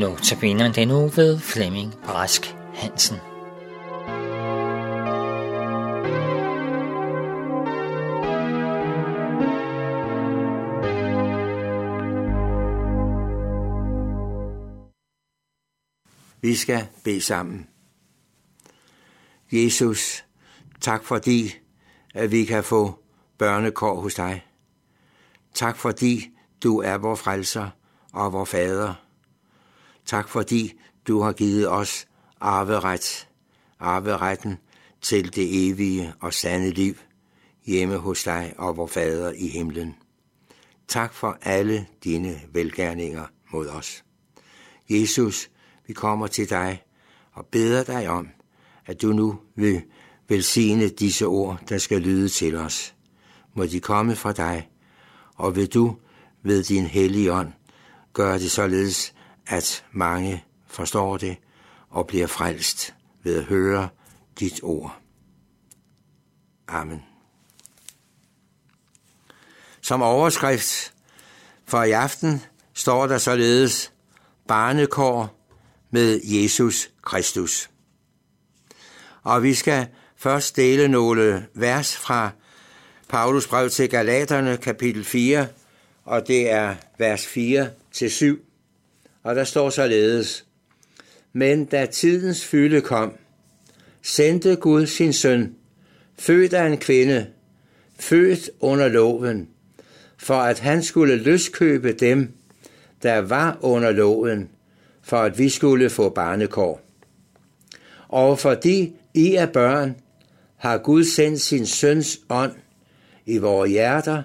Notabene den uge ved Flemming Brask Hansen. Vi skal bede sammen. Jesus, tak fordi, at vi kan få børnekår hos dig. Tak fordi du er vor frelser og vor fader. Tak fordi du har givet os arveret, arveretten til det evige og sande liv hjemme hos dig og vor fader i himlen. Tak for alle dine velgærninger mod os. Jesus, vi kommer til dig og beder dig om, at du nu vil velsigne disse ord, der skal lyde til os. Må de komme fra dig, og vil du ved din hellige ånd gøre det således, at mange forstår det og bliver frelst ved at høre dit ord. Amen. Som overskrift for i aften står der således barnekår med Jesus Kristus. Og vi skal først dele nogle vers fra Paulus brev til Galaterne, kapitel 4, og det er vers 4 til 7. Og der står således, Men da tidens fylde kom, sendte Gud sin søn, født af en kvinde, født under loven, for at han skulle løskøbe dem, der var under loven, for at vi skulle få barnekår. Og fordi I er børn, har Gud sendt sin søns ånd i vores hjerter,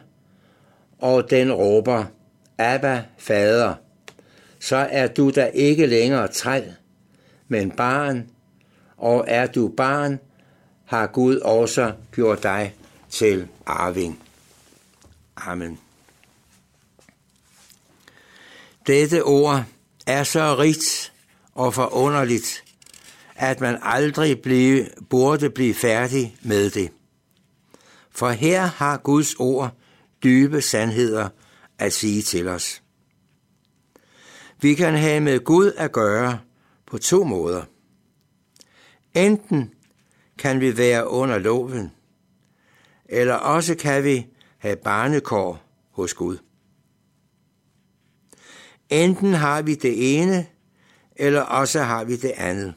og den råber, Abba, fader, så er du da ikke længere træl, men barn, og er du barn, har Gud også gjort dig til arving. Amen. Dette ord er så rigt og forunderligt, at man aldrig blive, burde blive færdig med det. For her har Guds ord dybe sandheder at sige til os. Vi kan have med Gud at gøre på to måder. Enten kan vi være under loven, eller også kan vi have barnekår hos Gud. Enten har vi det ene, eller også har vi det andet.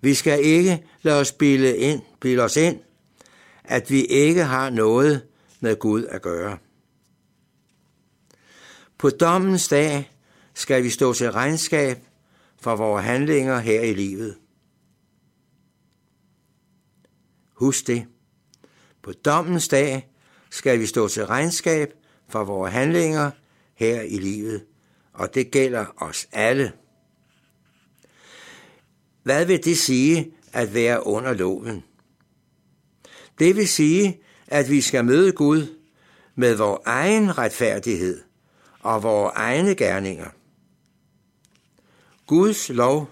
Vi skal ikke lade os bilde, ind, bilde os ind, at vi ikke har noget med Gud at gøre. På dommens dag skal vi stå til regnskab for vores handlinger her i livet. Husk det. På dommens dag skal vi stå til regnskab for vores handlinger her i livet, og det gælder os alle. Hvad vil det sige at være under loven? Det vil sige, at vi skal møde Gud med vores egen retfærdighed og vores egne gerninger. Guds lov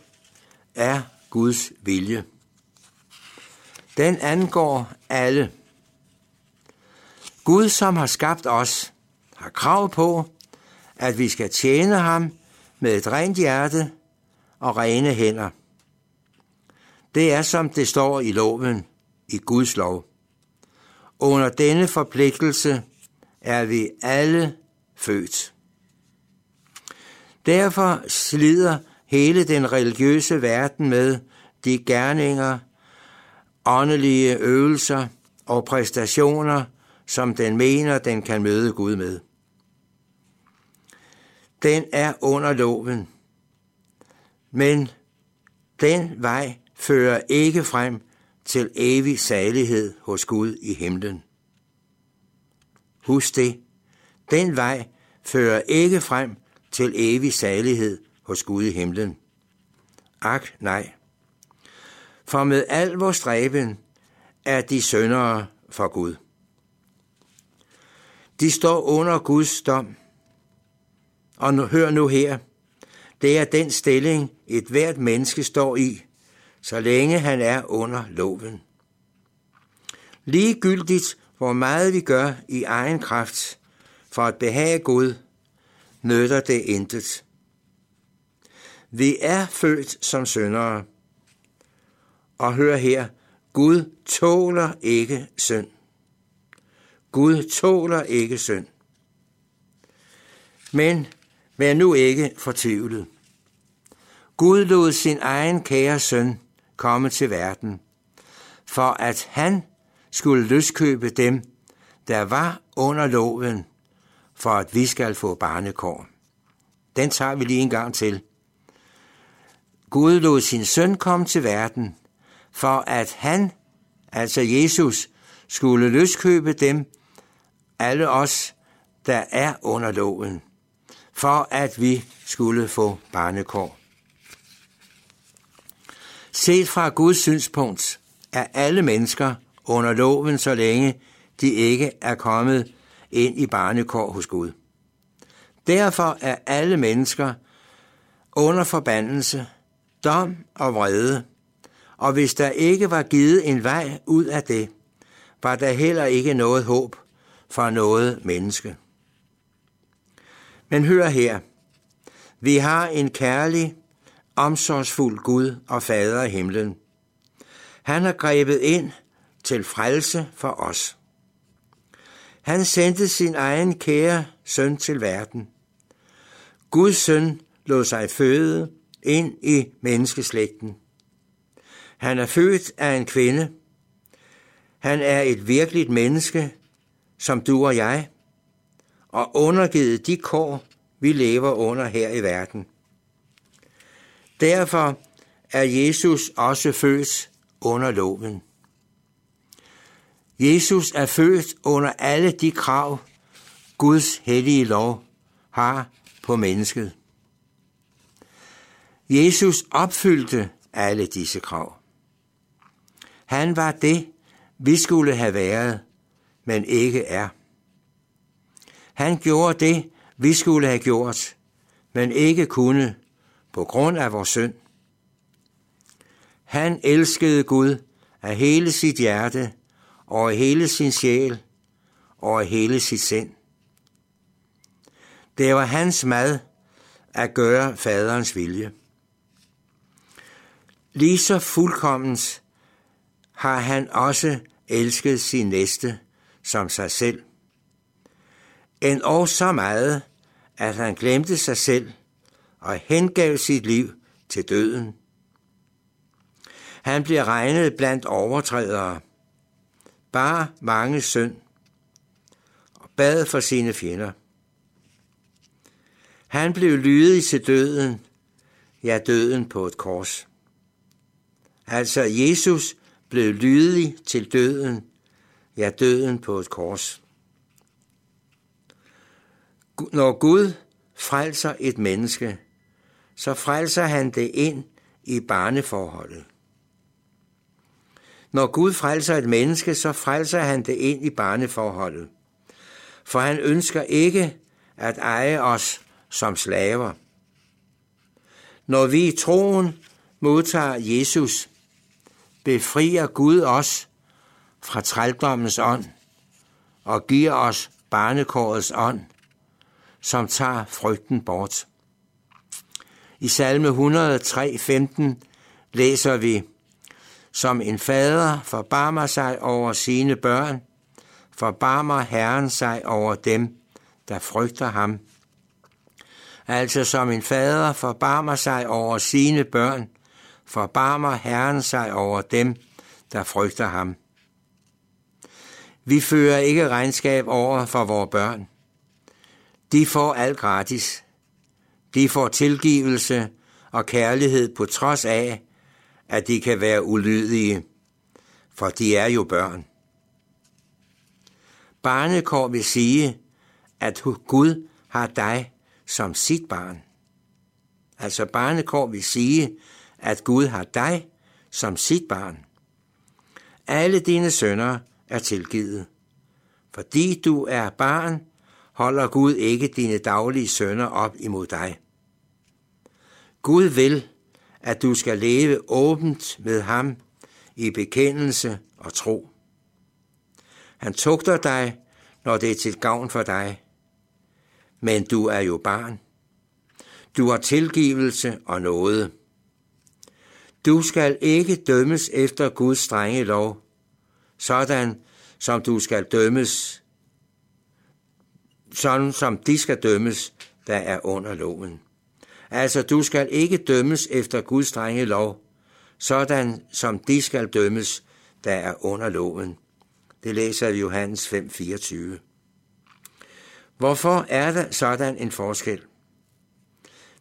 er Guds vilje. Den angår alle. Gud, som har skabt os, har krav på, at vi skal tjene ham med et rent hjerte og rene hænder. Det er som det står i loven, i Guds lov. Under denne forpligtelse er vi alle født. Derfor slider hele den religiøse verden med de gerninger, åndelige øvelser og præstationer, som den mener, den kan møde Gud med. Den er under loven, men den vej fører ikke frem til evig salighed hos Gud i himlen. Husk det. Den vej fører ikke frem til evig salighed hos Gud i himlen. Ak, nej. For med al vores stræben er de søndere for Gud. De står under Guds dom. Og nu, hør nu her. Det er den stilling, et hvert menneske står i, så længe han er under loven. Ligegyldigt, hvor meget vi gør i egen kraft for at behage Gud, nytter det intet. Vi er født som syndere. Og hør her, Gud tåler ikke synd. Gud tåler ikke synd. Men vær nu ikke fortvivlet. Gud lod sin egen kære søn komme til verden, for at han skulle løskøbe dem, der var under loven, for at vi skal få barnekår. Den tager vi lige en gang til. Gud lod sin søn komme til verden, for at han, altså Jesus, skulle løskøbe dem, alle os, der er under loven, for at vi skulle få barnekår. Set fra Guds synspunkt er alle mennesker under loven, så længe de ikke er kommet ind i barnekår hos Gud. Derfor er alle mennesker under forbandelse, dom og vrede, og hvis der ikke var givet en vej ud af det, var der heller ikke noget håb for noget menneske. Men hør her, vi har en kærlig, omsorgsfuld Gud og Fader i himlen. Han har grebet ind til frelse for os. Han sendte sin egen kære søn til verden. Guds søn lod sig føde ind i menneskeslægten. Han er født af en kvinde. Han er et virkeligt menneske, som du og jeg, og undergivet de kår, vi lever under her i verden. Derfor er Jesus også født under loven. Jesus er født under alle de krav, Guds hellige lov har på mennesket. Jesus opfyldte alle disse krav. Han var det, vi skulle have været, men ikke er. Han gjorde det, vi skulle have gjort, men ikke kunne på grund af vores synd. Han elskede Gud af hele sit hjerte, og hele sin sjæl, og hele sit sind. Det var hans mad at gøre faderens vilje. Lige så fuldkommens har han også elsket sin næste som sig selv. En og så meget, at han glemte sig selv og hengav sit liv til døden. Han blev regnet blandt overtrædere, bare mange synd, og bad for sine fjender. Han blev lydig til døden, ja døden på et kors. Altså Jesus blev lydig til døden, ja døden på et kors. Når Gud frelser et menneske, så frelser han det ind i barneforholdet. Når Gud frelser et menneske, så frelser han det ind i barneforholdet. For han ønsker ikke at eje os som slaver. Når vi i troen modtager Jesus, befrier Gud os fra trældommens ånd og giver os barnekårets ånd, som tager frygten bort. I salme 103, 15 læser vi, som en fader forbarmer sig over sine børn, forbarmer Herren sig over dem, der frygter ham. Altså som en fader forbarmer sig over sine børn, forbarmer Herren sig over dem, der frygter ham. Vi fører ikke regnskab over for vores børn. De får alt gratis. De får tilgivelse og kærlighed på trods af, at de kan være ulydige, for de er jo børn. Barnekår vil sige, at Gud har dig som sit barn. Altså barnekår vil sige, at Gud har dig som sit barn. Alle dine sønner er tilgivet. Fordi du er barn, holder Gud ikke dine daglige sønner op imod dig. Gud vil, at du skal leve åbent med ham i bekendelse og tro. Han tugter dig, når det er til gavn for dig. Men du er jo barn. Du har tilgivelse og noget. Du skal ikke dømmes efter Guds strenge lov, sådan som du skal dømmes, sådan som de skal dømmes, der er under loven. Altså, du skal ikke dømmes efter Guds strenge lov, sådan som de skal dømmes, der er under loven. Det læser vi Johannes 5:24. Hvorfor er der sådan en forskel?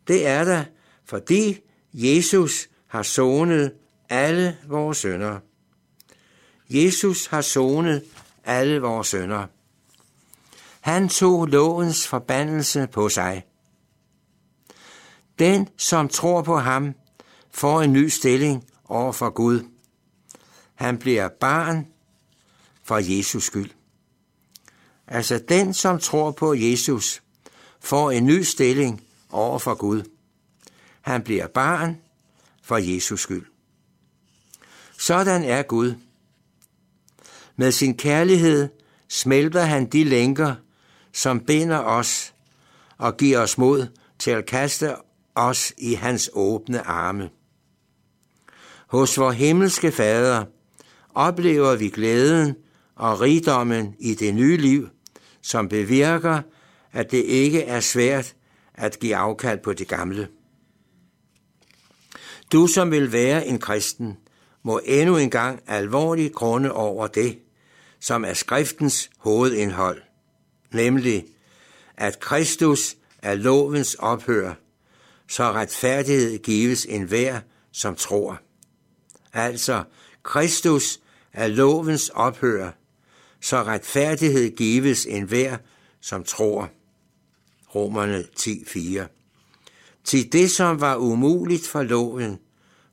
Det er der, fordi Jesus har sonet alle vores sønder. Jesus har sonet alle vores sønder. Han tog lovens forbandelse på sig. Den, som tror på ham, får en ny stilling over for Gud. Han bliver barn for Jesus skyld. Altså den, som tror på Jesus, får en ny stilling over for Gud. Han bliver barn for Jesus skyld. Sådan er Gud. Med sin kærlighed smelter han de lænker, som binder os og giver os mod til at kaste os i hans åbne arme. Hos vor himmelske Fader oplever vi glæden og rigdommen i det nye liv, som bevirker, at det ikke er svært at give afkald på det gamle. Du, som vil være en kristen, må endnu en gang alvorligt grunde over det, som er skriftens hovedindhold, nemlig at Kristus er lovens ophør, så retfærdighed gives enhver, som tror. Altså, Kristus er lovens ophør, så retfærdighed gives enhver, som tror. Romerne 10.4 Til det, som var umuligt for loven,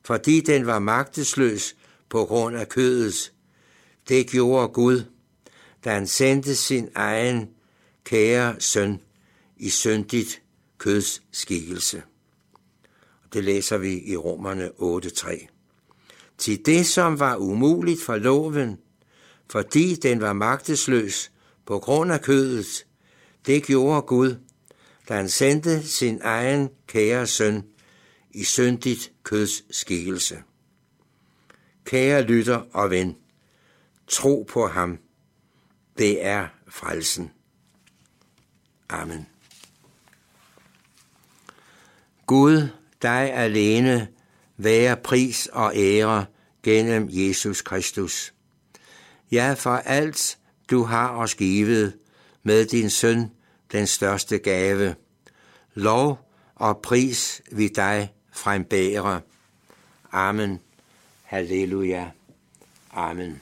fordi den var magtesløs på grund af kødets, det gjorde Gud, da han sendte sin egen kære søn i syndigt køds skikkelse. Det læser vi i Romerne 8.3. Til det, som var umuligt for loven, fordi den var magtesløs på grund af kødet, det gjorde Gud, da han sendte sin egen kære søn i syndigt køds skikkelse. Kære lytter og ven, tro på ham. Det er frelsen. Amen. Gud, dig alene, være pris og ære gennem Jesus Kristus. Ja, for alt du har os givet med din søn, den største gave. Lov og pris vi dig frembære. Amen. Halleluja. Amen.